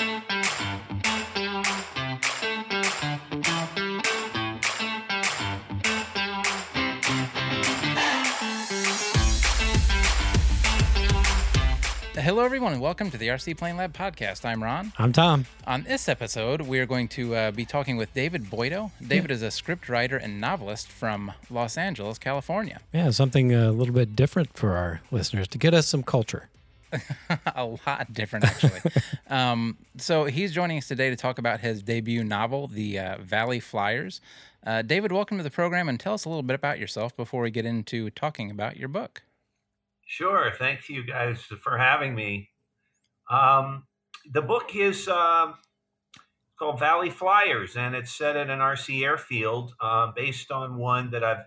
Hello, everyone, and welcome to the RC Plane Lab podcast. I'm Ron. I'm Tom. On this episode, we are going to uh, be talking with David Boito. David is a script writer and novelist from Los Angeles, California. Yeah, something a little bit different for our listeners to get us some culture. a lot different, actually. um, so he's joining us today to talk about his debut novel, The uh, Valley Flyers. Uh, David, welcome to the program, and tell us a little bit about yourself before we get into talking about your book. Sure. Thank you guys for having me. Um, the book is uh, called Valley Flyers, and it's set at an RC airfield uh, based on one that I've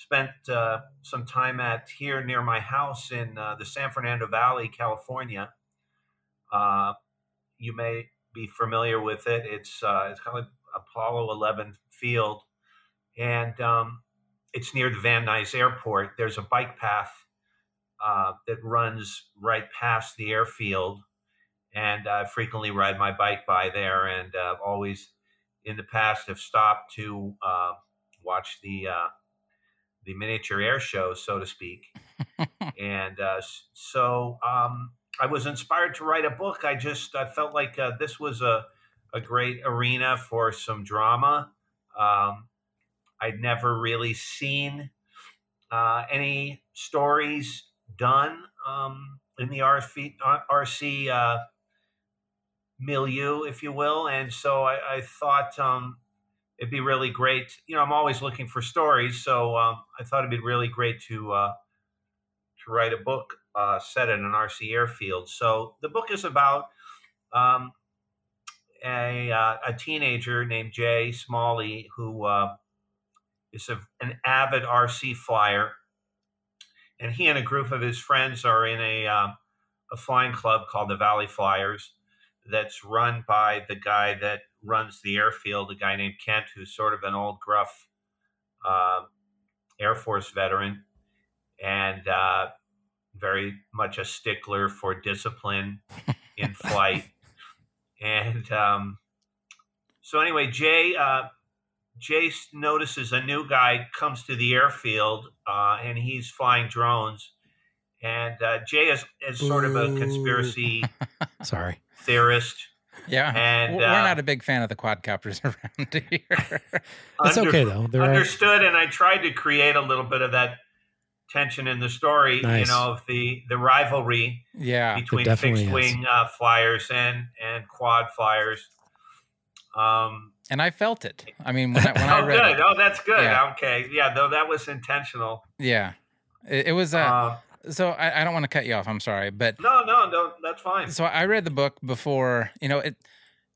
spent uh, some time at here near my house in uh, the San Fernando Valley, California. Uh, you may be familiar with it. It's uh, it's kind of Apollo 11 field, and um, it's near the Van Nuys Airport. There's a bike path uh, that runs right past the airfield, and I frequently ride my bike by there, and uh, always in the past have stopped to watch the the miniature air show, so to speak. and uh, so um, I was inspired to write a book. I just I felt like uh, this was a a great arena for some drama. Um, I'd never really seen any stories done um, in the RC, RC uh, milieu, if you will. And so I, I thought um, it'd be really great. You know, I'm always looking for stories, so um, I thought it'd be really great to uh, to write a book uh, set in an RC airfield. So the book is about um, a, uh, a teenager named Jay Smalley who uh, is a, an avid RC flyer and he and a group of his friends are in a um, a flying club called the Valley Flyers that's run by the guy that runs the airfield, a guy named Kent, who's sort of an old gruff uh, Air Force veteran and uh, very much a stickler for discipline in flight. and um, so, anyway, Jay uh, Jace notices a new guy comes to the airfield uh, and he's flying drones. And uh, Jay is, is sort of a conspiracy sorry theorist. Yeah, and we're uh, not a big fan of the quadcopters around here. It's under, okay though. They're understood, and I tried to create a little bit of that tension in the story. Nice. You know, of the the rivalry, yeah, between fixed wing uh, flyers and and quad flyers. Um, and I felt it. I mean, when I, when oh, I read good. it, oh, that's good. Yeah. Okay, yeah, though that was intentional. Yeah, it, it was. Uh, uh, so I, I don't want to cut you off. I'm sorry, but no, no, no, that's fine. So I read the book before. You know, it.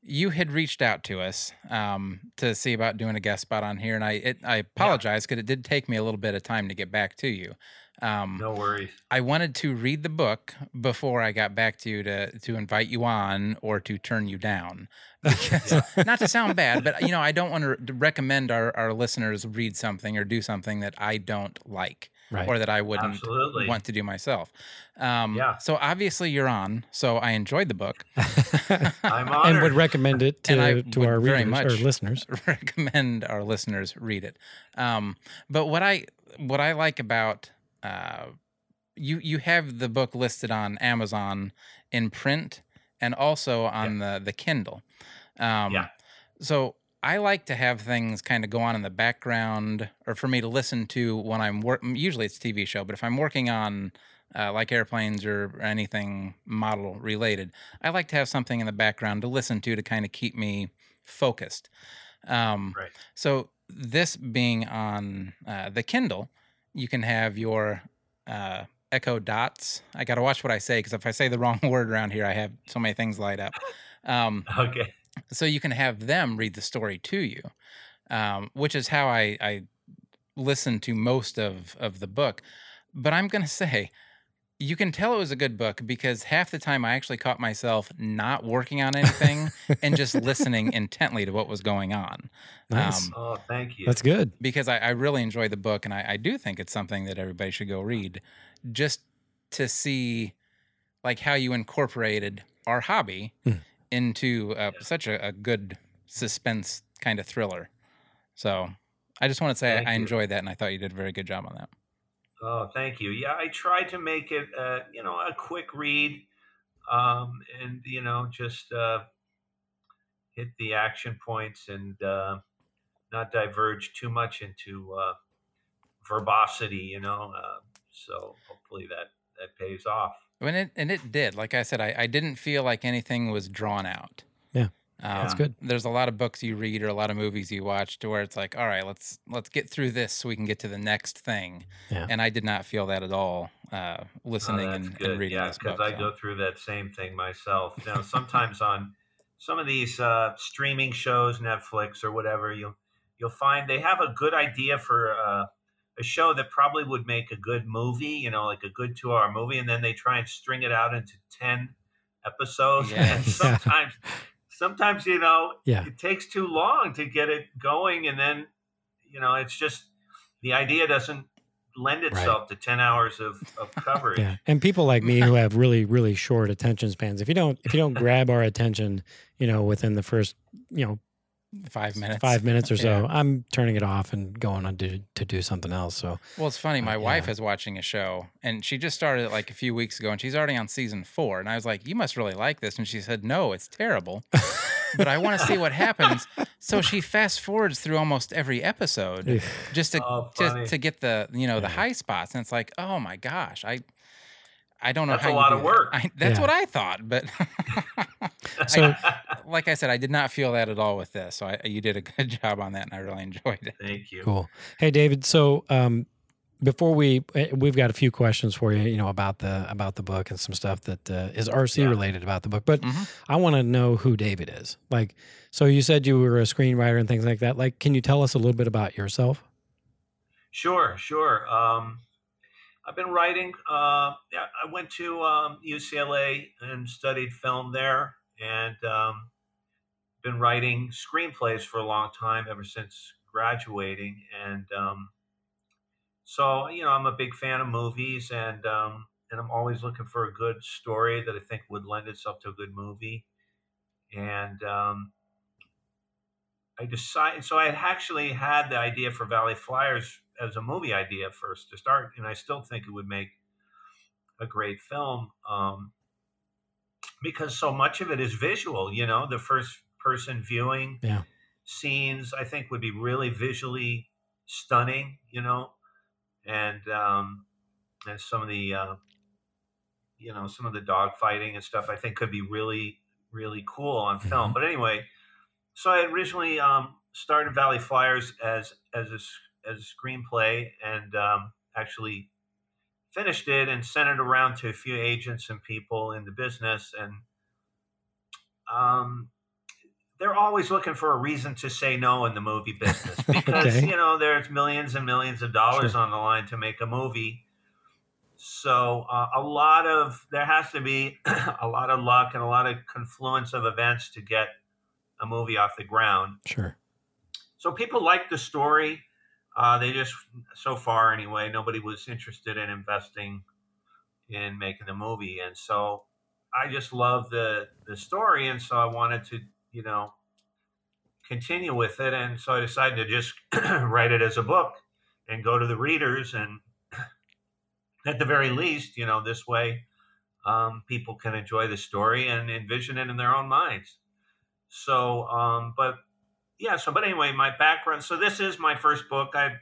You had reached out to us um, to see about doing a guest spot on here, and I it, I apologize because yeah. it did take me a little bit of time to get back to you. Um, no worries. I wanted to read the book before I got back to you to to invite you on or to turn you down. Because, not to sound bad, but you know, I don't want to recommend our, our listeners read something or do something that I don't like. Right. Or that I wouldn't Absolutely. want to do myself. Um, yeah. So obviously you're on. So I enjoyed the book. I'm honored. and would recommend it to, to our readers or listeners. Recommend our listeners read it. Um, but what I what I like about uh, you you have the book listed on Amazon in print and also on yeah. the the Kindle. Um, yeah. So I like to have things kind of go on in the background, or for me to listen to when I'm working. Usually it's a TV show, but if I'm working on uh, like airplanes or anything model related, I like to have something in the background to listen to to kind of keep me focused. Um, right. So this being on uh, the Kindle, you can have your uh, echo dots. I got to watch what I say because if I say the wrong word around here, I have so many things light up. Um, okay. So you can have them read the story to you, um, which is how I, I listen to most of, of the book. But I'm going to say, you can tell it was a good book because half the time I actually caught myself not working on anything and just listening intently to what was going on. Nice. Um, oh, thank you. That's good. Because I, I really enjoyed the book and I, I, do think it's something that everybody should go read just to see like how you incorporated our hobby mm. Into uh, such a, a good suspense kind of thriller. So I just want to say I, I enjoyed that, and I thought you did a very good job on that. Oh, thank you. Yeah, I tried to make it, uh, you know, a quick read, um, and you know, just uh, hit the action points and uh, not diverge too much into uh, verbosity. You know, uh, so hopefully that that pays off. When it and it did, like I said, I, I didn't feel like anything was drawn out. Yeah. um, That's good. There's a lot of books you read or a lot of movies you watch to where it's like, all right, let's let's get through this so we can get to the next thing. Yeah. And I did not feel that at all uh, Oh, listening that's and, good. and reading yeah, this book. because I so. go through that same thing myself. Now, sometimes on some of these uh, streaming shows, Netflix or whatever, you'll you'll find they have a good idea for uh, a show that probably would make a good movie. You know, like a good two-hour movie, and then they try and string it out into ten episodes. Yeah. And Yeah. sometimes, sometimes you know, Yeah. it takes too long to get it going, and then you know, it's just the idea doesn't lend itself to 10 hours of, of coverage. Yeah, and people like me who have really, really short attention spans. If you don't, if you don't grab our attention, you know, within the first, you know, Five minutes. five minutes or so, Yeah. I'm turning it off and going on to to do something else. So Well, it's funny. My Uh, wife yeah. is watching a show, and she just started it like a few weeks ago, and she's already on season four. And I was like, "You must really like this," and she said, "No, it's terrible, but I want to see what happens." So she fast forwards through almost every episode just to Oh, just to get the you know the high spots, and it's like, oh my gosh, I I don't know That's how a lot do of that. work. I, that's Yeah. what I thought, but So- like I said, I did not feel that at all with this. So I, you did a good job on that, and I really enjoyed it. Thank you. cool. Hey, David. So um, before we, eh, we've got a few questions for you. You know about the about the book and some stuff that uh, is RC Yeah. related about the book. But Mhm. I want to know who David is. Like, so you said you were a screenwriter and things like that. Like, can you tell us a little bit about yourself? Sure, sure. Um, I've been writing. Uh, yeah, I went to um, UCLA and studied film there, and um, been writing screenplays for a long time, ever since graduating. And um, so, you know, I'm a big fan of movies, and um, and I'm always looking for a good story that I think would lend itself to a good movie. And um, I decided, so I had actually had the idea for Valley Flyers as a movie idea first to start, and I still think it would make a great film um, because so much of it is visual. You know, the first person viewing Yeah. scenes I think would be really visually stunning. You know, and um, and some of the uh, you know some of the dog fighting and stuff I think could be really really cool on film. Mhm. But anyway, so I originally um, started Valley Flyers as as a, as a screenplay and um, actually finished it and sent it around to a few agents and people in the business and um, they're always looking for a reason to say no in the movie business because Okay. you know there's millions and millions of dollars Sure. on the line to make a movie so uh, a lot of there has to be a lot of luck and a lot of confluence of events to get a movie off the ground Sure. so people like the story. Uh, they just, so far anyway, nobody was interested in investing in making the movie, and so I just love the the story, and so I wanted to, you know, continue with it, and so I decided to just write it as a book and go to the readers, and at the very least, you know, this way, um, people can enjoy the story and envision it in their own minds. So, um, but yeah so but anyway my background so this is my first book i've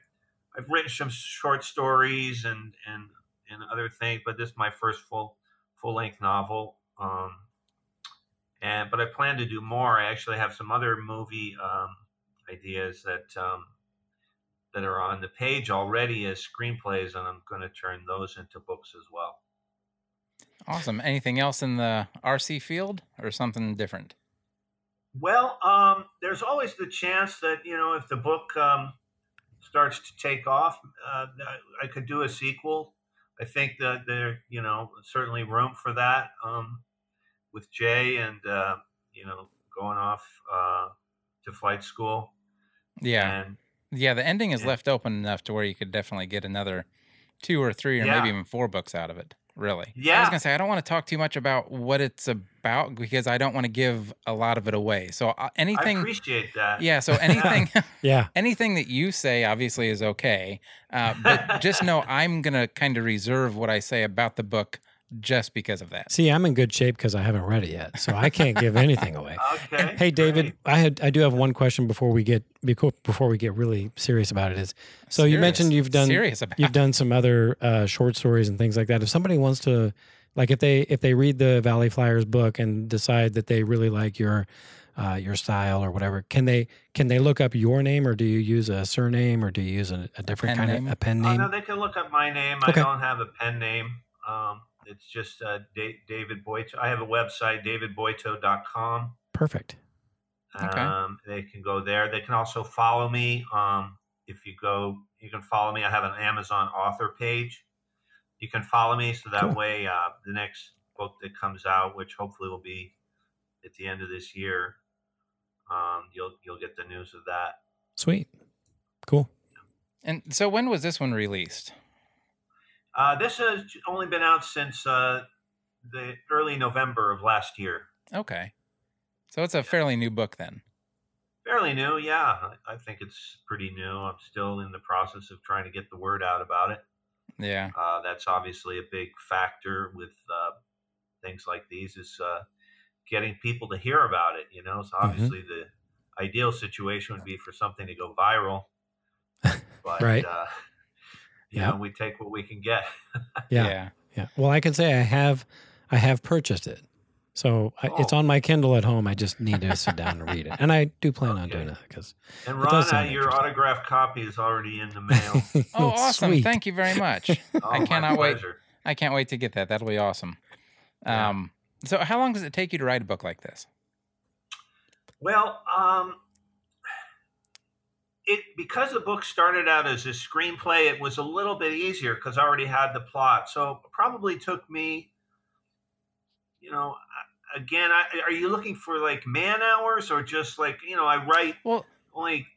i've written some short stories and and and other things but this is my first full full length novel um and but i plan to do more i actually have some other movie um ideas that um that are on the page already as screenplays and i'm going to turn those into books as well Awesome. Anything else in the RC field or something different? Well, um, there's always the chance that you know if the book um, starts to take off, uh, I could do a sequel. I think that there, you know, certainly room for that um, with Jay and uh, you know going off uh, to flight school. Yeah. and Yeah, the ending is Yeah. left open enough to where you could definitely get another two or three or Yeah. maybe even four books out of it. Really. Yeah. I was gonna say I don't want to talk too much about what it's about because I don't want to give a lot of it away. So uh, I anything, appreciate that. yeah. So anything, Yeah. anything that you say obviously is okay. Uh, but just know I'm gonna kind of reserve what I say about the book just because of that. See, I'm in good shape because I haven't read it yet, so I can't give anything away. Okay. Hey, David, great. I had I do have one question before we get before we get really serious about it. Is so you mentioned you've done serious about you've done some other uh, short stories and things like that. If somebody wants to, like, if they if they read the Valley Flyers book and decide that they really like your uh, your style or whatever, can they can they look up your name or do you use a surname or do you use a, a different pen kind name? of a pen Oh, name? no, they can look up my name. Okay. I don't have a pen name. Um, it's just uh, da- David Boito. I have a website, davidboito.com. Perfect. Okay. Um, they can go there. They can also follow me. Um, if you go, you can follow me. I have an Amazon author page. You can follow me so that Cool. way uh, the next book that comes out, which hopefully will be at the end of this year, um, you'll you'll get the news of that. Sweet. Cool. And so when was this one released? Uh, this has only been out since uh, the early November of last year. Okay. So it's a fairly new book then. Fairly new, yeah. I, I think it's pretty new. I'm still in the process of trying to get the word out about it. Yeah. Uh, that's obviously a big factor with uh, things like these is uh, getting people to hear about it. You know, so obviously the ideal situation would be for something to go viral, but Right. You Yeah. know, we take what we can get. Yeah. Yeah. Yeah. Well, I can say I have I have purchased it. So I, it's Oh. on my Kindle at home. I just need to sit down and read it, and I do plan on doing that because And It does Ron, uh, sound your interesting. autographed copy is already in the mail. Oh, awesome! Sweet. Thank you very much. Oh, I cannot wait. I can't wait to get that. That'll be awesome. Yeah. Um, so how long does it take you to write a book like this? Well, um, it because the book started out as a screenplay, it was a little bit easier because I already had the plot. So it probably took me, you know, again, I, are you looking for like man hours or just like you know, I write Well, only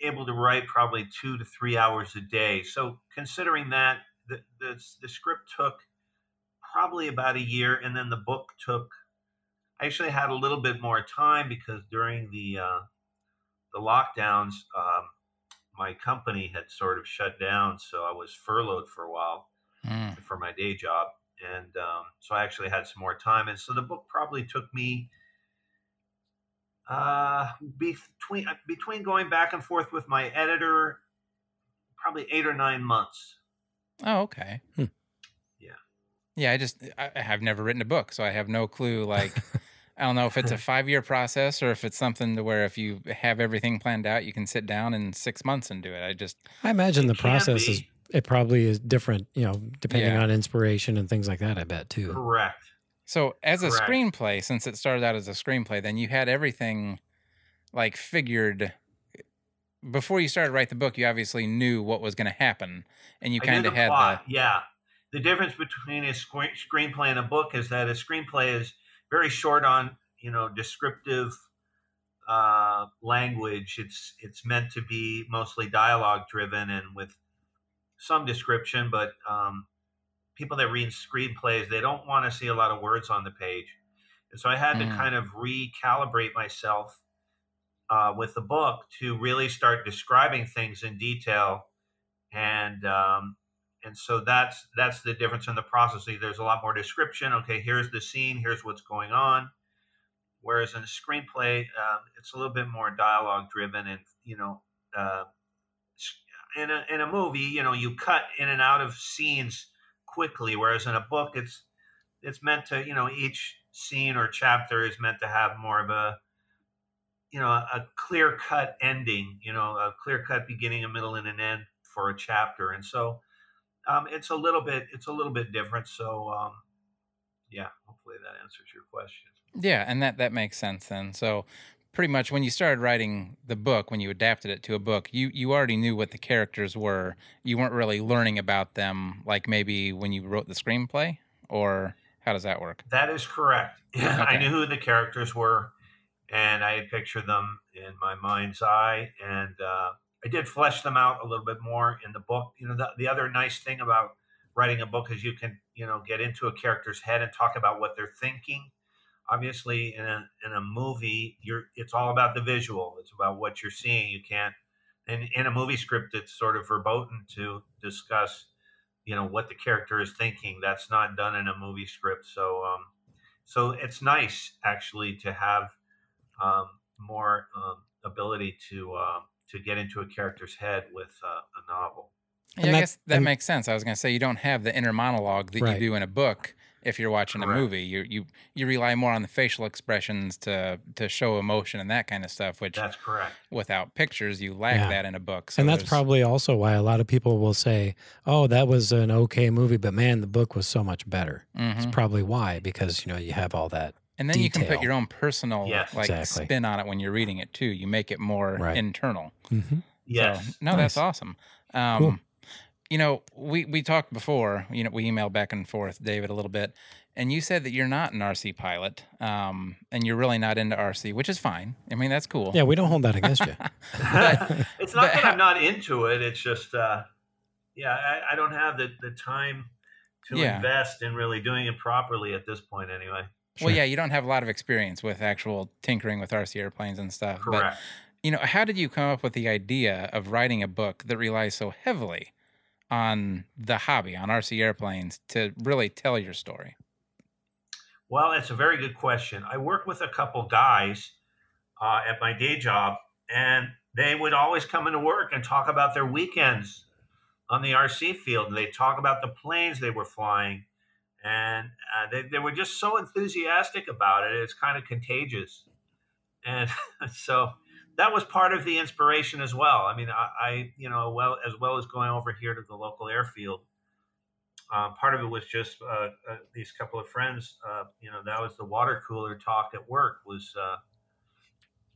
able to write probably two to three hours a day. So considering that, the the, the script took probably about a year, and then the book took. I actually had a little bit more time because during the uh, the lockdowns, um, my company had sort of shut down, so I was furloughed for a while mm, for my day job, and um, so I actually had some more time. And so the book probably took me uh, between between going back and forth with my editor, probably eight or nine months. oh, okay. Hmm. Yeah. Yeah, I just I I have never written a book, so I have no clue. Like, I don't know if it's a five year process or if it's something to where if you have everything planned out, you can sit down in six months and do it. I just I imagine the It can process is it probably is different, you know, depending Yeah. on inspiration and things like that. I bet too. Correct. So as a screenplay, since it started out as a screenplay, then you had everything like figured before you started to write the book. You obviously knew what was going to happen, and you I knew kind the of had plot. Yeah. The difference between a screenplay and a book is that a screenplay is very short on, you know, descriptive uh, language. It's it's meant to be mostly dialogue driven and with some description, but um, people that read screenplays they don't want to see a lot of words on the page, and so I had to Mm. kind of recalibrate myself uh, with the book to really start describing things in detail and um, and so that's that's the difference in the process. There's a lot more description. Okay, here's the scene. Here's what's going on. Whereas in a screenplay, um, it's a little bit more dialogue driven, and you know, uh, in a in a movie, you know, you cut in and out of scenes quickly. Whereas in a book, it's it's meant to, you know, each scene or chapter is meant to have more of a you know a clear cut ending. You know, a clear cut beginning, a middle, and an end for a chapter, and so um, it's a little bit it's a little bit different. So um, yeah, hopefully that answers your question. yeah, and that that makes sense then. So pretty much when you started writing the book, when you adapted it to a book, you you already knew what the characters were. You weren't really learning about them like maybe when you wrote the screenplay, or how does that work? That is correct. I knew who the characters were, and I had pictured them in my mind's eye, and uh, I did flesh them out a little bit more in the book. You know, the, the other nice thing about writing a book is you can you know get into a character's head and talk about what they're thinking. Obviously, in a in a movie, you're it's all about the visual. It's about what you're seeing. You can't. And in a movie script, it's sort of verboten to discuss, you know, what the character is thinking. That's not done in a movie script. So, um, so it's nice actually to have um, more um, ability to uh, to get into a character's head with uh, a novel. Yeah, I guess that makes sense. I was going to say you don't have the inner monologue that right. you do in a book if you're watching Correct. a movie. You you you rely more on the facial expressions to to show emotion and that kind of stuff. Which that's correct. Without pictures, you lack yeah. that in a book. So and that's probably also why a lot of people will say, "Oh, that was an okay movie, but man, the book was so much better." Mm-hmm. It's probably why because you know you have all that. And then detail. you can put your own personal yes. like exactly. spin on it when you're reading it too. You make it more right. internal. Mm-hmm. Yes. So, no, nice. that's awesome. Um, cool you know, we we talked before. You know, we emailed back and forth, David, a little bit, and you said that you're not an RC pilot, um, and you're really not into RC, which is fine. I mean, that's cool. Yeah, we don't hold that against you. but, it's not that how, I'm not into it. It's just, uh, yeah, I, I, don't have the the time to yeah. invest in really doing it properly at this point, anyway. Sure. Well, yeah, you don't have a lot of experience with actual tinkering with RC airplanes and stuff. Correct. But, you know, how did you come up with the idea of writing a book that relies so heavily on the hobby, on RC airplanes, to really tell your story? Well, it's a very good question. I work with a couple guys uh, at my day job, and they would always come into work and talk about their weekends on the RC field. And they talk about the planes they were flying, and uh, they, they were just so enthusiastic about it. It's kind of contagious. And so that was part of the inspiration as well. I mean, I, I, you know, well as well as going over here to the local airfield. Uh, part of it was just uh, uh, these couple of friends. Uh, you know, that was the water cooler talk at work. Was uh,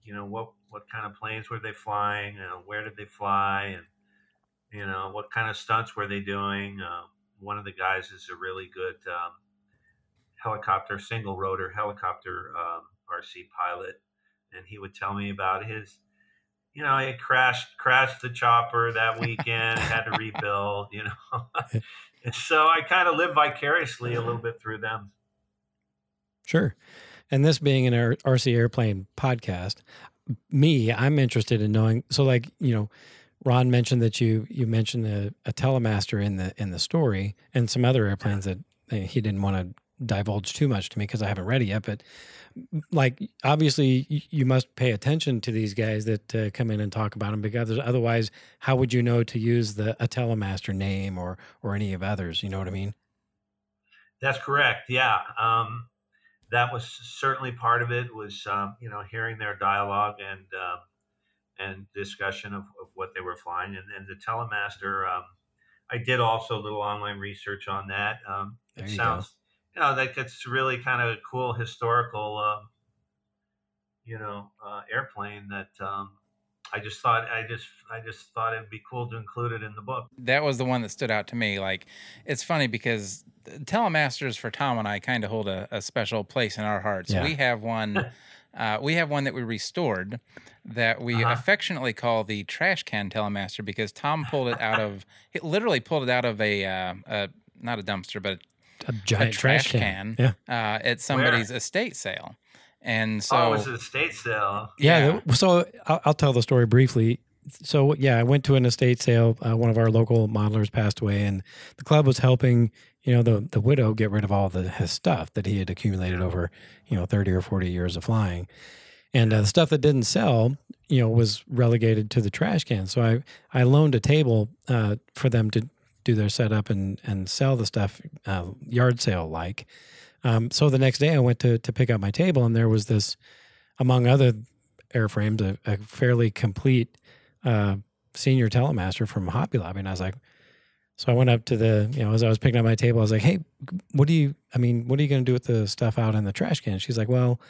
you know what what kind of planes were they flying? And where did they fly? And you know what kind of stunts were they doing? One of the guys is a really good um, helicopter, single rotor helicopter um, RC pilot and he would tell me about his you know, he crashed crashed the chopper that weekend, had to rebuild, you know. and so I kind of live vicariously a little bit through them. Sure. And this being an RC airplane podcast, me, I'm interested in knowing so like, you know, Ron mentioned that you you mentioned a, a telemaster in the in the story and some other airplanes that he didn't want to divulge too much to me because I haven't read it yet, but like obviously you must pay attention to these guys that uh, come in and talk about them because otherwise how would you know to use the a telemaster name or or any of others? You know what i mean? That's correct. Yeah um, that was certainly part of it was um, you know hearing their dialogue and uh, and discussion of, of, what they were flying and, and the telemaster um, i did also a little online research on that um, it sounds go you know, that gets really kind of a cool historical, uh, you know, uh, airplane that um, I just thought I just I just thought it'd be cool to include it in the book. That was the one that stood out to me. Like, it's funny because Telemasters for Tom and I kind of hold a, a, special place in our hearts. Yeah. We have one. Uh, we have one that we restored that we uh-huh. affectionately call the trash can telemaster because Tom pulled it out of, he literally pulled it out of a, uh, a not a dumpster, but a giant a trash, trash, can, can yeah. uh, at somebody's Where? estate sale. And so, oh, it was an estate sale. Yeah. yeah. So I'll, I'll, tell the story briefly. So yeah, I went to an estate sale. Uh, one of our local modelers passed away, and the club was helping you know the the widow get rid of all the his stuff that he had accumulated over you know thirty or forty years of flying, and uh, the stuff that didn't sell you know was relegated to the trash can. So I I loaned a table uh, for them to do their setup and and sell the stuff uh, yard sale like. Um, so the next day I went to to pick up my table and there was this, among other airframes, a, a fairly complete uh, senior telemaster from Hobby Lobby, and I was like. So I went up to the, you know, as I was picking up my table, I was like, "Hey, what do you? I mean, what are you going to do with the stuff out in the trash can?" She's like, "Well,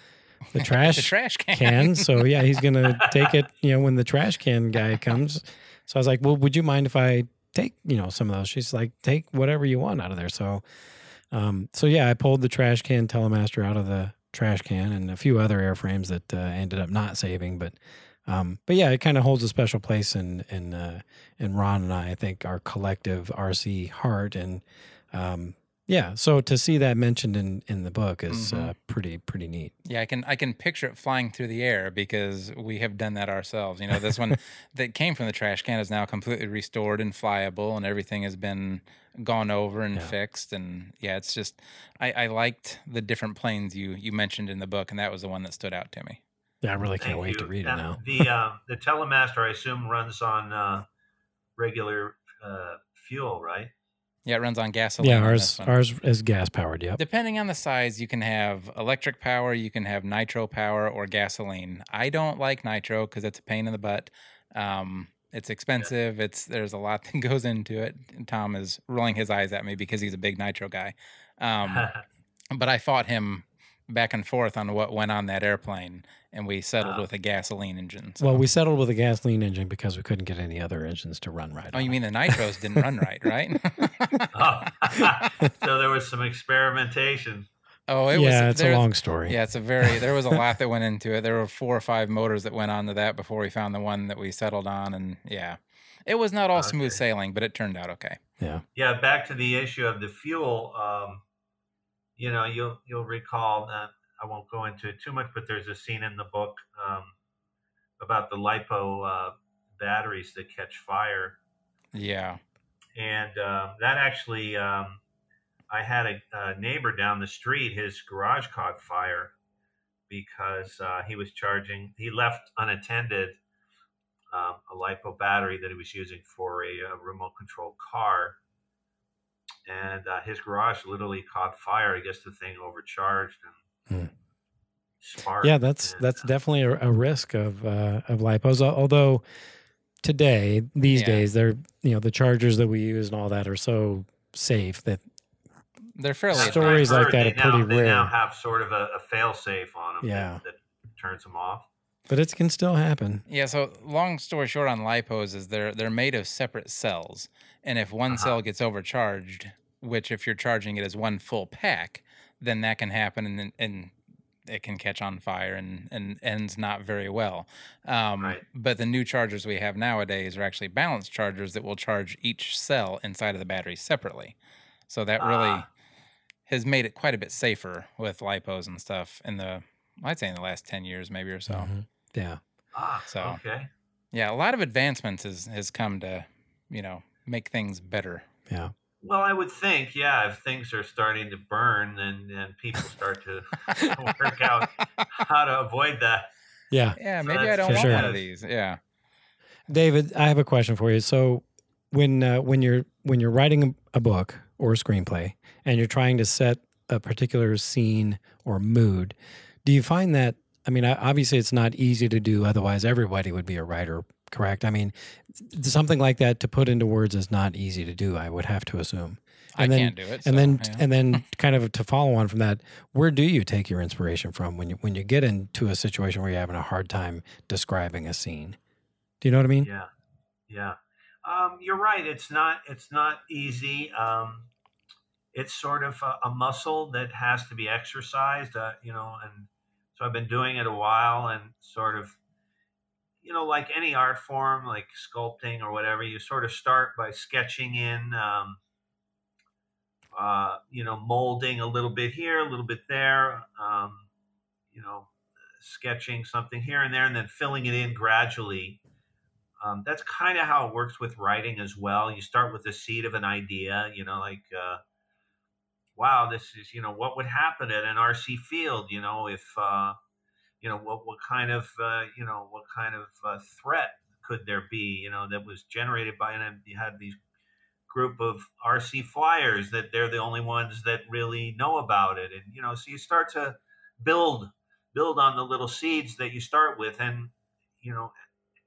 the trash, the trash can. can. So yeah, he's gonna take it. You know, when the trash can guy comes. So I was like, well, would you mind if I take you know some of those she's like take whatever you want out of there so um so yeah i pulled the trash can telemaster out of the trash can and a few other airframes that uh, ended up not saving but um but yeah it kind of holds a special place in in uh in ron and i i think our collective rc heart and um Yeah. So to see that mentioned in in the book is Mhm. uh, pretty pretty neat. Yeah, I can I can picture it flying through the air because we have done that ourselves. You know, this one that came from the trash can is now completely restored and flyable, and everything has been gone over and Yeah. fixed. And yeah, it's just I, I liked the different planes you you mentioned in the book, and that was the one that stood out to me. Yeah, I really can't Thank wait you. to read it now. The uh, the Telemaster, I assume, runs on uh, regular uh, fuel, right? Yeah, it runs on gasoline. Yeah, ours this ours is gas powered. Yep. Depending on the size, you can have electric power, you can have nitro power, or gasoline. I don't like nitro because it's a pain in the butt. Um, it's expensive. It's there's a lot that goes into it. Tom is rolling his eyes at me because he's a big nitro guy. Um, but I fought him back and forth on what went on that airplane, and we settled Ah. with a gasoline engine. So. Well, we settled with a gasoline engine because we couldn't get any other engines to run right. oh, on you mean the nitros didn't run right, right? oh. so there was some experimentation. oh, it yeah, was. it's a long story. Yeah, it's a very. There was a lot that went into it. There were four or five motors that went onto that before we found the one that we settled on, and yeah, it was not all smooth sailing, but it turned out okay. Yeah. Yeah, back to the issue of the fuel. Um, you know, you'll you'll recall that I won't go into it too much, but there's a scene in the book um, about the lipo uh, batteries that catch fire, Yeah, and um, that actually, um, I had a, a neighbor down the street. His garage caught fire because uh, he was charging. He left unattended um, a lipo battery that he was using for a, uh remote control car, and uh, his garage literally caught fire. I guess the thing overcharged and Hmm. sparked. Yeah, that's and, that's uh, definitely a, a risk of uh, of lipos. Although today, these Yeah. days, they're you know the chargers that we use and all that are so safe that they're fairly. That's stories like that They are pretty rare. They now have sort of a, a fail safe on them Yeah. that, that turns them off. But it can still happen. Yeah, so long story short on lipos is they're they're made of separate cells, and if one Uh-huh. cell gets overcharged, which if you're charging it as one full pack, then that can happen, and and it can catch on fire and and ends not very well. Um, Right. But the new chargers we have nowadays are actually balanced chargers that will charge each cell inside of the battery separately. So that really Ah. has made it quite a bit safer with lipos and stuff in the I'd say in the last ten years maybe or so. Mhm. Yeah. Ah, So- okay. Yeah, a lot of advancements has has come to, you know, make things better. Yeah. Well, I would think, yeah, if things are starting to burn, then then people start to work out how to avoid that. Yeah. Yeah, So maybe I don't want sure. one of these. Yeah. David, I have a question for you. So when uh, when you're when you're writing a, a book or a screenplay and you're trying to set a particular scene or mood, do you find that I mean, obviously it's not easy to do otherwise everybody would be a writer, correct? I mean, something like that to put into words is not easy to do, I would have to assume. I And then- can't do it. and so, then yeah. and then kind of to follow on from that, where do you take your inspiration from when you when you get into a situation where you're having a hard time describing a scene? Do you know what I mean? Yeah, yeah. Um, you're right. It's not. It's not easy. Um, it's sort of a, a muscle that has to be exercised. Uh, you know, and so I've been doing it a while, and sort of, you know, like any art form, like sculpting or whatever, you sort of start by sketching in. Um, uh, you know, molding a little bit here, a little bit there. Um, you know, sketching something here and there, and then filling it in gradually um, that's kind of how it works with writing as well. You start with the seed of an idea, you know, like, uh, wow, this is, you know, what would happen at an RC field, you know, if, uh, you know, what, what kind of, uh, you know, what kind of uh, threat could there be, you know, that was generated by, and you had these group of RC flyers that they're the only ones that really know about it. And, you know, so you start to build, build on the little seeds that you start with. And, you know,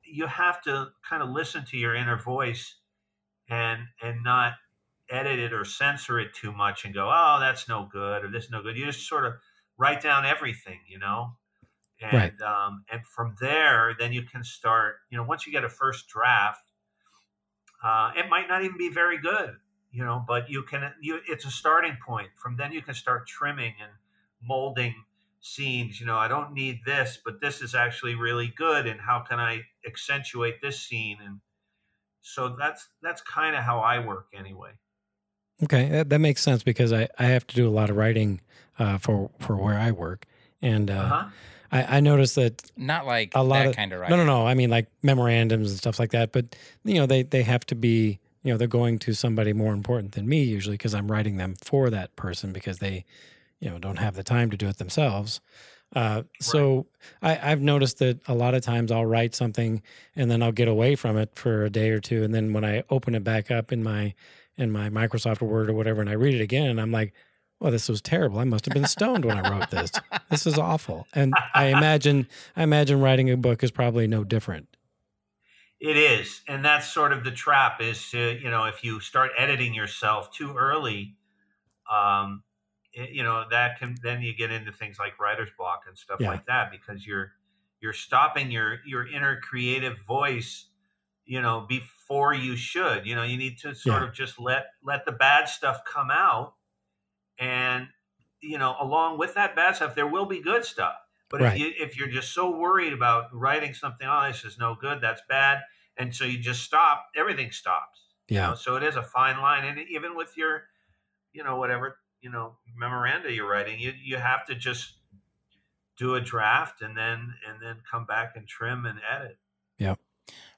you have to kind of listen to your inner voice and and not edit it or censor it too much and go oh that's no good or this is no good. You just sort of write down everything you know? And Right. um, and from there then you can start you know once you get a first draft uh, it might not even be very good you know but you can you it's a starting point. From then you can start trimming and molding scenes you know i don't need this but this is actually really good and how can i accentuate this scene? And so that's that's kind of how i work anyway Okay, that, that makes sense because I, I have to do a lot of writing uh, for for where I work, and uh, Uh-huh. I, I noticed that Not like a lot that of kind of no writing. no no no. I mean like memorandums and stuff like that. But you know they they have to be you know they're going to somebody more important than me usually because I'm writing them for that person because they you know don't have the time to do it themselves. Uh, so I, I've noticed that a lot of times I'll write something and then I'll get away from it for a day or two, and then when I open it back up in my in my Microsoft Word or whatever, and I read it again, and I'm like, "Well, this was terrible. I must have been stoned when I wrote this. This is awful." And I imagine I imagine writing a book is probably no different. It is, and that's sort of the trap. Is to you know if you start editing yourself too early, um, y- you know that can then you get into things like writer's block and stuff Yeah. like that because you're you're stopping your your inner creative voice, you know, before you should. You know, you need to sort Yeah. of just let let the bad stuff come out, and you know, along with that bad stuff, there will be good stuff. But Right. if you if you're just so worried about writing something, oh, this is no good, that's bad, and so you just stop, everything stops. You Yeah. know? So it is a fine line, and even with your, you know, whatever you know memoranda you're writing, you you have to just do a draft and then and then come back and trim and edit.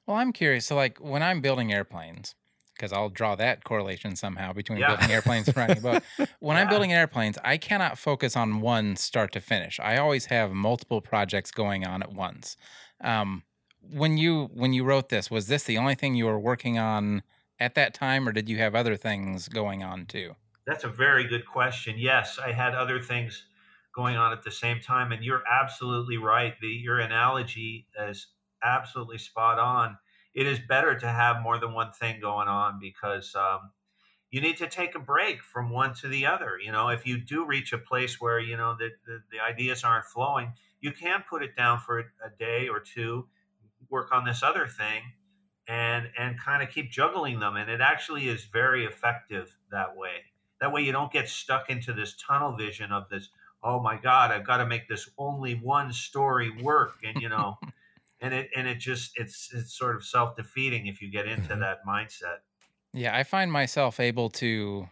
Well, I'm curious. So, like, when I'm building airplanes, because I'll draw that correlation somehow between Yeah. building airplanes and writing a book. When I'm building airplanes, I cannot focus on one start to finish. I always have multiple projects going on at once. Um, when you when you wrote this, was this the only thing you were working on at that time, or did you have other things going on too? That's a very good question. Yes, I had other things going on at the same time, and you're absolutely right. The your analogy is absolutely spot on. It is better to have more than one thing going on because um, you need to take a break from one to the other. You know, if you do reach a place where you know the, the, the ideas aren't flowing, you can put it down for a, a day or two, work on this other thing, and and kind of keep juggling them. And it actually is very effective that way. That way, you don't get stuck into this tunnel vision of this. Oh my God, I've got to make this only one story work, and you know, and it and it just it's it's sort of self defeating if you get into Mhm. that mindset. Yeah, I find myself able to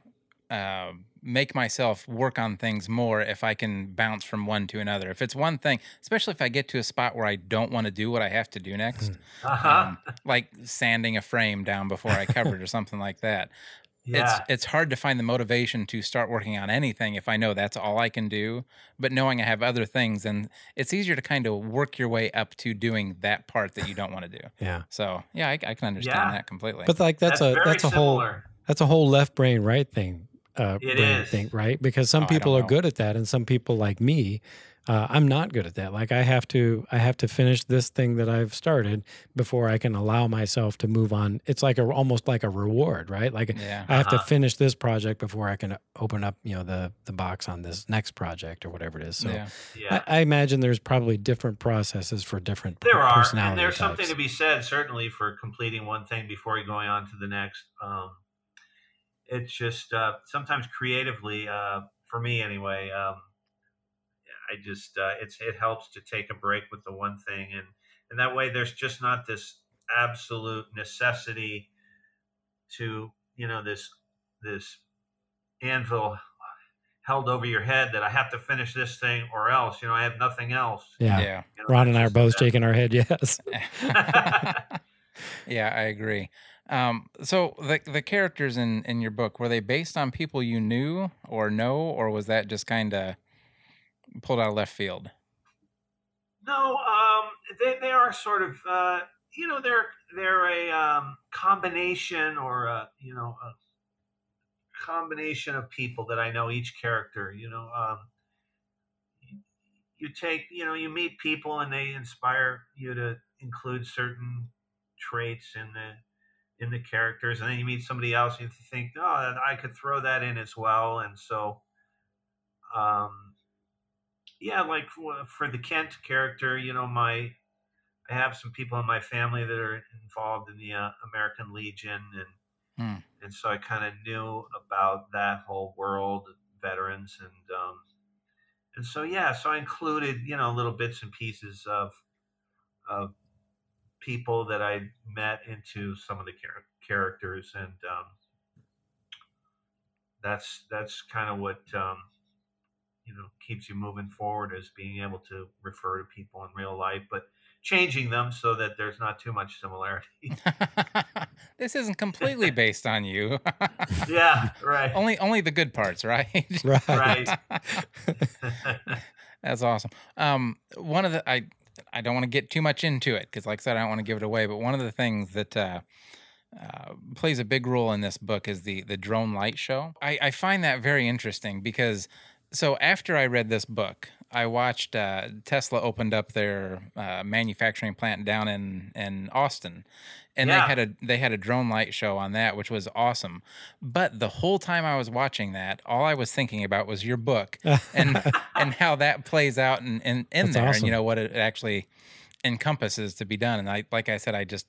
uh, make myself work on things more if I can bounce from one to another. If it's one thing, especially if I get to a spot where I don't want to do what I have to do next, Uh-huh. um, like sanding a frame down before I cover it or something like that. Yeah, It's it's hard to find the motivation to start working on anything if I know that's all I can do. But knowing I have other things, and it's easier to kind of work your way up to doing that part that you don't want to do. Yeah. So yeah, I, I can understand Yeah. that completely. But like that's, a that's a whole that's a whole left brain right thing uh It brain is. thing right because some Oh, people are know. good at that and some people like me uh, i'm not good at that like i have to i have to finish this thing that i've started before i can allow myself to move on it's like a almost like a reward right like yeah. i have to Uh-huh. finish this project before i can open up you know the the box on this next project or whatever it is so yeah. Yeah. I, I imagine there's probably different processes for different There are, personality and there's types. something to be said certainly for completing one thing before going on to the next. Um, it's just uh, sometimes creatively, uh, for me anyway. Um, I just uh, it's it helps to take a break with the one thing, and and that way there's just not this absolute necessity to you know this this anvil held over your head that I have to finish this thing or else you know I have nothing else. yeah. Yeah. You know, ron and i are both that- shaking our head yes yeah, I agree. Um, so the the characters in in your book were they based on people you knew or know, or was that just kind of pulled out of left field? No, um, they they are sort of uh, you know they're they're a um, combination or a, you know a combination of people that I know each character. You know, um, you take you know you meet people and they inspire you to include certain traits in the in the characters, and then you meet somebody else and you think, oh, I could throw that in as well, and so. Um, yeah, like for, for the Kent character, you know, my I have some people in my family that are involved in the uh, American Legion, and Hmm. and so I kind of knew about that whole world, veterans, and um, and so yeah, so I included you know little bits and pieces of of people that I met into some of the char- characters, and um, that's that's kind of what um, you know keeps you moving forward is being able to refer to people in real life, but changing them so that there's not too much similarity. this isn't completely based on you. yeah, right. Only only the good parts, right? Right. Right. That's awesome. Um, one of the I I don't want to get too much into it because, like I said, I don't want to give it away. But one of the things that uh, uh, plays a big role in this book is the the drone light show. I, I find that very interesting because so after I read this book, I watched uh, Tesla opened up their uh, manufacturing plant down in in Austin, and Yeah. they had a they had a drone light show on that, which was awesome. But the whole time I was watching that, all I was thinking about was your book and and how that plays out in in, in That's there, and you know what it actually encompasses to be done. And I like I said, I just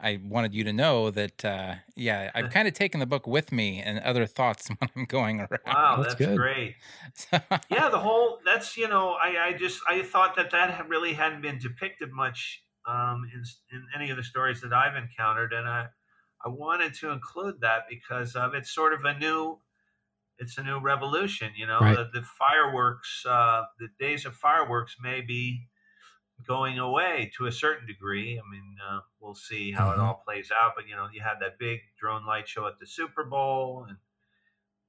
I wanted you to know that uh, yeah, I've kind of taken the book with me and other thoughts when I'm going around. Wow, That's that's, great. So- Yeah, the whole that's you know I I just I thought that that really hadn't been depicted much um, in in any of the stories that I've encountered, and I I wanted to include that because um, it's sort of a new it's a new revolution. You know, Right. the, the fireworks uh, the days of fireworks may be going away to a certain degree. I mean, uh, we'll see how Mhm. it all plays out. But you know, you had that big drone light show at the Super Bowl, and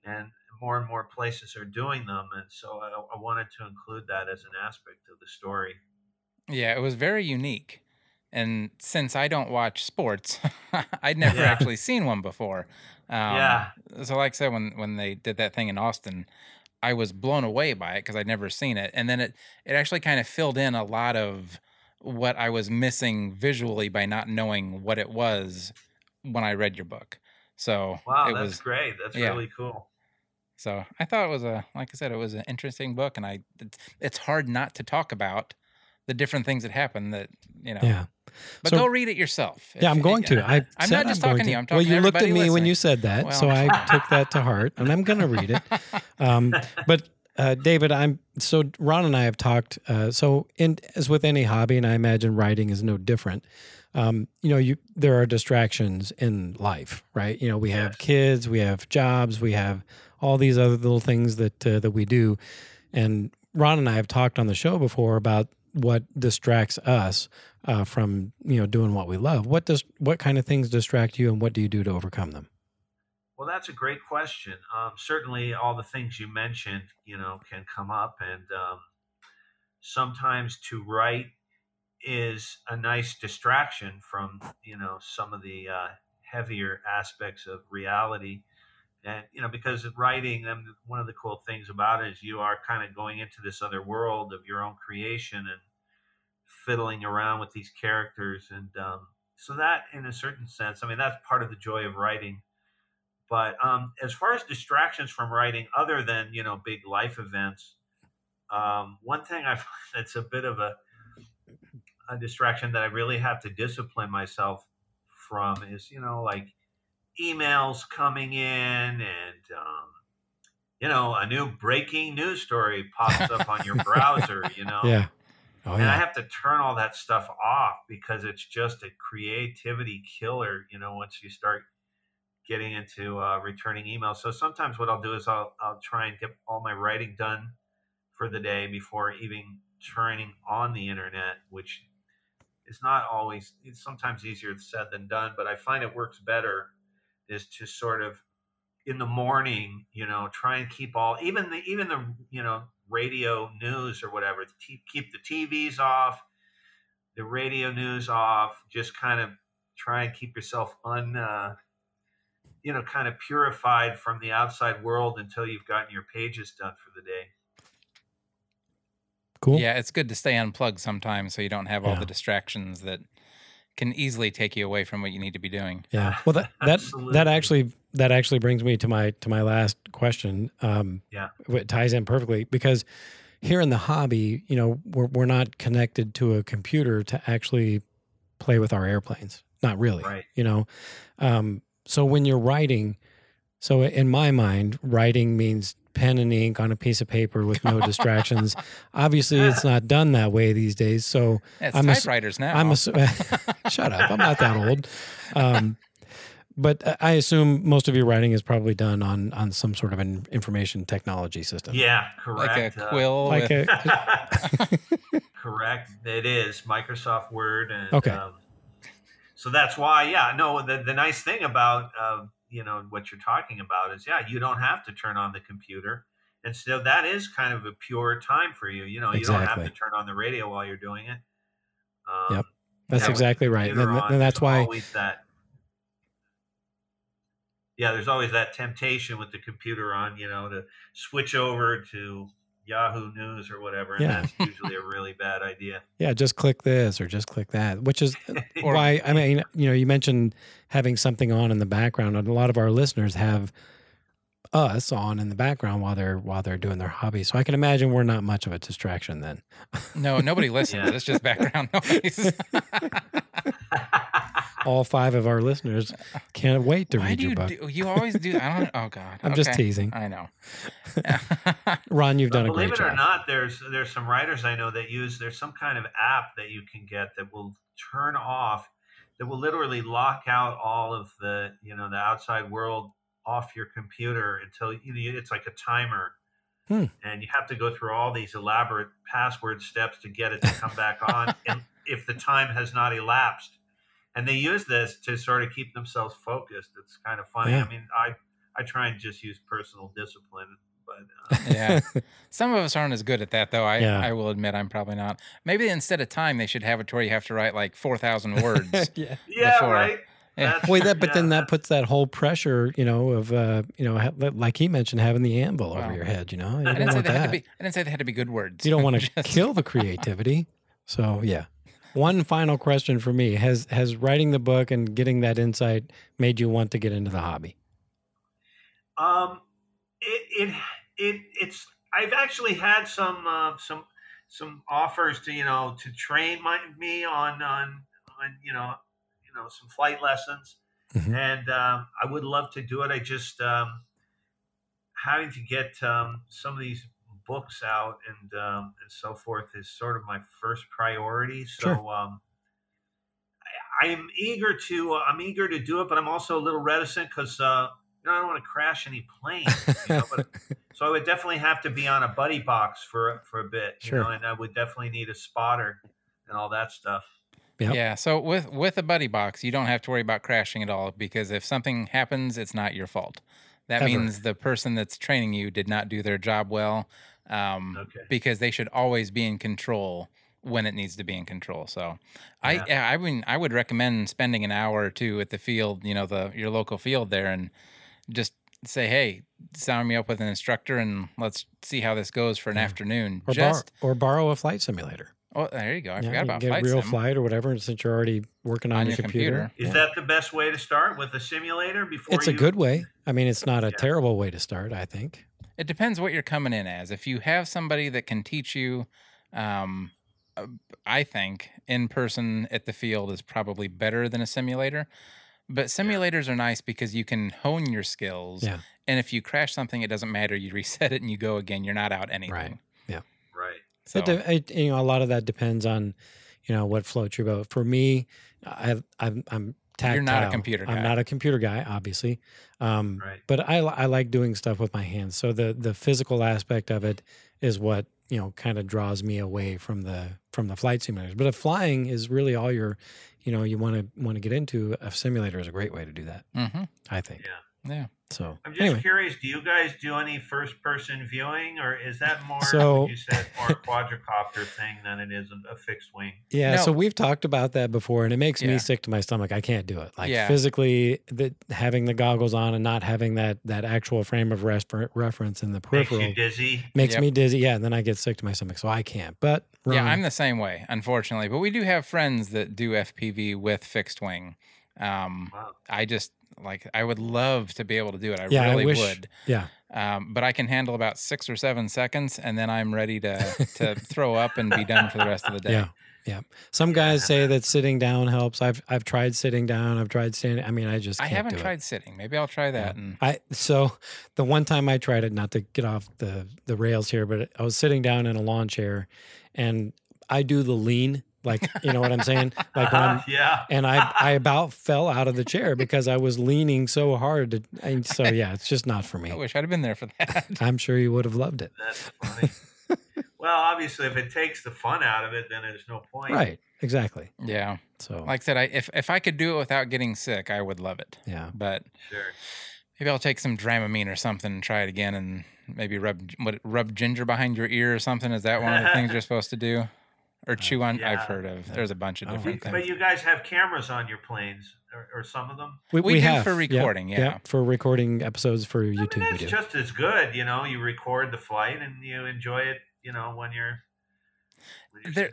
and more and more places are doing them, and so I, I wanted to include that as an aspect of the story. Yeah, it was very unique. And since I don't watch sports, I'd never Yeah. actually seen one before. Um, Yeah. So, like I said, when when they did that thing in Austin, I was blown away by it because I'd never seen it, and then it it actually kind of filled in a lot of what I was missing visually by not knowing what it was when I read your book. So Wow, it that's was great. That's yeah. really cool. so I thought it was a like I said, it was an interesting book, and I it's, it's hard not to talk about the different things that happen that you know. yeah. But So- go read it yourself. Yeah, I'm going to. I I'm said not just I'm talking to you, I'm talking. Well, you looked at me everybody when you said that, so I took that to heart, and I'm going to read it. Um, but uh, David, I'm so Ron and I have talked. Uh, so, in as with any hobby, and I imagine writing is no different. Um, you know, you there are distractions in life, right? You know, we have kids, we have jobs, we have all these other little things that uh, that we do, and Ron and I have talked on the show before about what distracts us uh, from you know doing what we love. What does what kind of things distract you, and what do you do to overcome them? Well, that's a great question. Um, certainly, all the things you mentioned, you know, can come up, and um, sometimes to write is a nice distraction from, you know, some of the uh, heavier aspects of reality. And you know, because writing, um, one of the cool things about it is you are kind of going into this other world of your own creation and fiddling around with these characters, and um, so that, in a certain sense, I mean, that's part of the joy of writing. But um, as far as distractions from writing, other than you know big life events, um, one thing I find that's a bit of a a distraction that I really have to discipline myself from is you know like emails coming in and um, you know a new breaking news story pops up on your browser. You know, Yeah. Oh and I have to turn all that stuff off because it's just a creativity killer. You know, once you start getting into uh, returning emails. So sometimes what I'll do is I'll I'll try and get all my writing done for the day before even turning on the internet, which is not always. It's sometimes easier said than done, but I find it works better. Is to sort of in the morning, you know, try and keep all even the even the you know radio news or whatever. Keep the TVs off, the radio news off. Just kind of try and keep yourself un, uh, you know, kind of purified from the outside world until you've gotten your pages done for the day. Cool. Yeah, it's good to stay unplugged sometimes so you don't have all the distractions that can easily take you away from what you need to be doing. Yeah. Well, that that that actually that actually brings me to my to my last question. Um, Yeah. it ties in perfectly because here in the hobby, you know, we're we're not connected to a computer to actually play with our airplanes. Not really. Right. You know, um, so when you're writing, so in my mind, writing means pen and ink on a piece of paper with no distractions. Obviously, it's not done that way these days. So It's I'm ass- typewriters now. I'm assu- shut up. I'm not that old. Um, But uh, I assume most of your writing is probably done on on some sort of an information technology system. Yeah, correct. Like correct. a uh, quill. Like with, a, Correct. It is Microsoft Word, and Okay. um, so that's why. Yeah, no. The the nice thing about um, you know what you're talking about is yeah, you don't have to turn on the computer, and so that is kind of a pure time for you. You know, you don't have to turn on the radio while you're doing it. Um, Yep. that's yeah, exactly right. And, on, and that's why always that. Yeah, there's always that temptation with the computer on, you know, to switch over to Yahoo News or whatever, and Yeah. that's usually a really bad idea. yeah, just click this or just click that, which is uh, Or- why I mean, you know, you mentioned having something on in the background, and a lot of our listeners have us on in the background while they're while they're doing their hobby. So I can imagine we're not much of a distraction then. no, nobody listens. Yeah. It's just background noise. All five of our listeners can't wait to Why read do your you book. do? You always do. I don't. Oh God. I'm just teasing. I know. Ron, you've But done a great job. believe it or not, there's there's some writers I know that use there's some kind of app that you can get that will turn off that will literally lock out all of the you know the outside world off your computer until you know it's like a timer. Hmm. And you have to go through all these elaborate password steps to get it to come back on and if the time has not elapsed. And they use this to sort of keep themselves focused. It's kind of funny. Yeah. I mean, I I try and just use personal discipline, but uh, yeah. Some of us aren't as good at that, though. I, Yeah. I will admit I'm probably not. Maybe instead of time, they should have it to where you have to write like 4,000 words. yeah. yeah, Before- right. Yeah. That's- that but then that puts that whole pressure, you know, of uh, you know, ha- like he mentioned, having the anvil over your head. You know, you I didn't say want they had to that. be. I didn't say they had to be good words. You don't want to kill the creativity. So yeah. One final question for me: Has has writing the book and getting that insight made you want to get into the hobby? Um, it it it it's. I've actually had some uh, some some offers to you know to train my me on on on you know you know some flight lessons, Mhm. and um, I would love to do it. I just um, having to get um, some of these books out and um, and so forth is sort of my first priority. So. Sure. Um, I, I am eager to uh, I'm eager to do it, but I'm also a little reticent because uh, you know I don't want to crash any planes. You know, but so I would definitely have to be on a buddy box for for a bit, you Sure. know, and I would definitely need a spotter and all that stuff. Yep. Yeah. So with with a buddy box, you don't have to worry about crashing at all because if something happens, it's not your fault. That Ever. means the person that's training you did not do their job well, um, Okay. because they should always be in control when it needs to be in control. So, I Yeah. yeah, I mean I would recommend spending an hour or two at the field, you know, the your local field there, and just say, hey, sign me up with an instructor, and let's see how this goes for an Yeah. afternoon. or bar- just or borrow a flight simulator. oh, there you go. I Yeah, forgot you about get flight real sim. flight or whatever. Since you're already working on, On your, your computer, Is yeah. that the best way to start with a simulator before it's a good way. I mean, it's not a Yeah. terrible way to start. I think. It depends what you're coming in as. If you have somebody that can teach you, um, uh, I think in person at the field is probably better than a simulator. But simulators are nice because you can hone your skills. Yeah. And if you crash something, it doesn't matter. You reset it and you go again. You're not out anything. Right. Yeah. Right. So, It, de- it, you know, a lot of that depends on, you know, what floats your boat. For me, I, have I'm, I'm tactile. You're not a computer guy. I'm not a computer guy, obviously. Um, Right. But I, I like doing stuff with my hands. So the the physical aspect of it is what you know kind of draws me away from the from the flight simulators. But if flying is really all you're, you know, you want to want to get into, a simulator is a great way to do that. Mhm. I think. Yeah. Yeah. So I'm just anyway, curious. Do you guys do any first-person viewing, or is that more? So- you said more a quadricopter thing than it is a, a fixed wing. Yeah, so we've talked about that before, and it makes Yeah. me sick to my stomach. I can't do it. Like Yeah. physically, that having the goggles on and not having that that actual frame of refer- reference in the Makes peripheral you dizzy. makes Yep. me dizzy. Yeah, and then I get sick to my stomach, so I can't. But Yeah, I'm the same way, unfortunately. But we do have friends that do FPV with fixed wing. Um, Wow. I just like I would love to be able to do it. I Yeah, I really wish- would. yeah, Um, but I can handle about six or seven seconds, and then I'm ready to to throw up and be done for the rest of the day. yeah, yeah. Some guys say that sitting down helps. I've I've tried sitting down. I've tried standing. I mean, I just I haven't do it. tried sitting. Maybe I'll try that. And I so the one time I tried it, not to get off the the rails here, but I was sitting down in a lawn chair, and I do the lean Like, you know what I'm saying? Like when I'm, yeah. and I, I about fell out of the chair because I was leaning so hard. To, and so yeah, it's just not for me. I wish I'd have been there for that. I'm sure you would have loved it. That's funny. well, obviously, if it takes the fun out of it, then there's no point. Right. Exactly. yeah. So Like I said, I if if I could do it without getting sick, I would love it. yeah. But Sure. maybe I'll take some Dramamine or something and try it again, and maybe rub what rub ginger behind your ear or something. Is that one of the things you're supposed to do? Or uh, chew on? I've heard of. There's a bunch of oh, different You- things. but you guys have cameras on your planes, or, or some of them. We do have for recording, yep, yeah. for recording episodes for I mean, YouTube. we that's just as good. You know, you record the flight and you enjoy it. You know, when you're There-.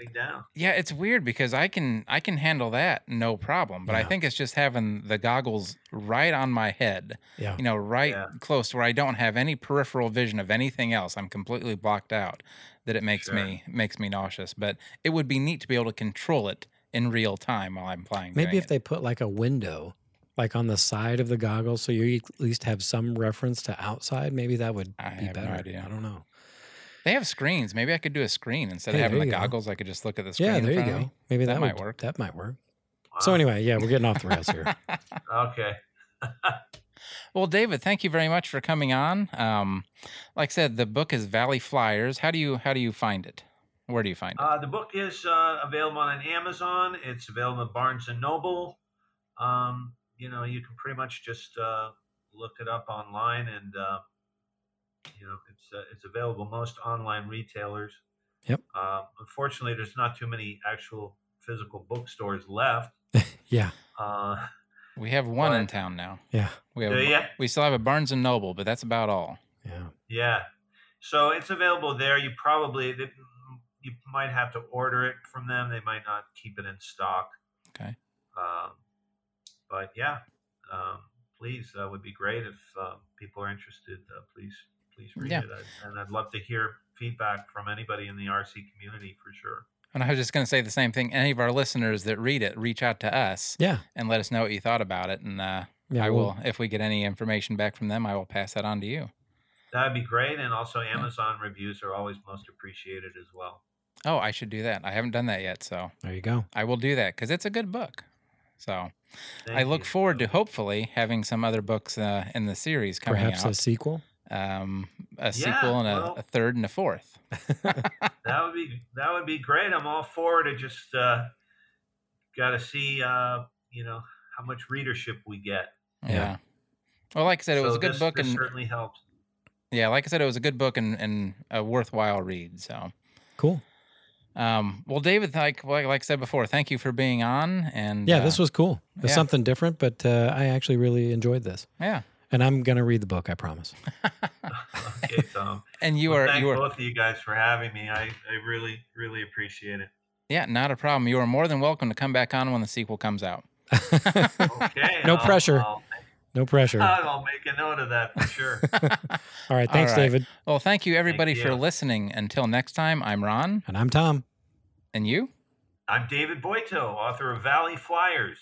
Yeah, it's weird because I can I can handle that no problem, but I think it's just having the goggles right on my head, yeah. you know, right Yeah. close to where I don't have any peripheral vision of anything else. I'm completely blocked out. That it makes Sure. me makes me nauseous. But it would be neat to be able to control it in real time while I'm flying. Maybe if it. they put like a window, like on the side of the goggles, so you at least have some reference to outside. Maybe that would I be have no better. idea. I don't know. They have screens. Maybe I could do a screen instead Hey, of having the you go. goggles. I could just look at the screen. Yeah, in there you front of go. me. Maybe that, That would, might work. That might work. Wow. So anyway, yeah, we're getting off the rails here. Okay. Well, David, thank you very much for coming on. Um, like I said, the book is Valley Flyers. How do you how do you find it? Where do you find it? Uh, the book is uh, available on Amazon. It's available at Barnes and Noble. Um, you know, you can pretty much just uh, look it up online, and uh, you know, it's uh, it's available most online retailers. Yep. Uh, unfortunately, there's not too many actual physical bookstores left. Yeah, Uh, we have one in town now. yeah, We have do ya? we still have a Barnes and Noble, but that's about all. yeah. Yeah. So it's available there. You probably they, you might have to order it from them. They might not keep it in stock. Okay. Um, but yeah, um, please, that would be great if uh, people are interested. Uh, please, please read Yeah. it, I, and I'd love to hear feedback from anybody in the RC community for sure. And I was just going to say the same thing. Any of our listeners that read it, reach out to us Yeah, and let us know what you thought about it. And uh, yeah. I we'll- if we get any information back from them, I will pass that on to you. That'd be great. And also, Amazon reviews are always most appreciated as well. Oh, I should do that. I haven't done that yet, so There you go. I will do that because it's a good book. So Thank I look you. forward to hopefully having some other books uh, in the series coming Perhaps a sequel. Um, a Yeah, sequel and a, well- a third and a fourth. That would be that would be great. I'm all for it. I just uh, got to see, uh, you know, how much readership we get. Yeah. Yeah. Well, like I said, it was a good this- book, this and certainly helped. yeah, like I said, it was a good book and, and a worthwhile read. So, Cool. um, well, David, like like like I said before, thank you for being on. And Yeah, uh, this was cool. It's yeah. something different, but uh, I actually really enjoyed this. yeah. And I'm gonna read the book. I promise. Okay, Tom. And you Well, are thank you are both of you guys for having me. I, I really really appreciate it. yeah, not a problem. You are more than welcome to come back on when the sequel comes out. Okay. No I'll- pressure. I'll, no pressure. All I'll make a note of that for sure. right. Thanks, right. David. Well, thank you everybody for you. listening. Until next time, I'm Ron, And I'm Tom. and you. I'm David Boito, author of Valley Flyers.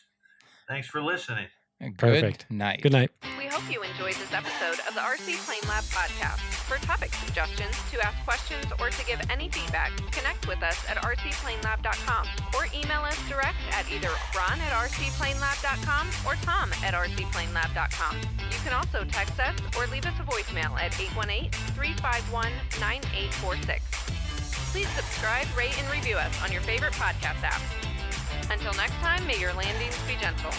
Thanks for listening. Good Perfect. night. Good night. We hope you enjoyed this episode of the RC Plane Lab podcast. For topic suggestions, to ask questions, or to give any feedback, connect with us at rcplanelab.com or email us direct at either ron at rcplanelab.com or tom at rcplanelab.com. You can also text us or leave us a voicemail at 818-351-9846. Please subscribe, rate, and review us on your favorite podcast app. Until next time, may your landings be gentle.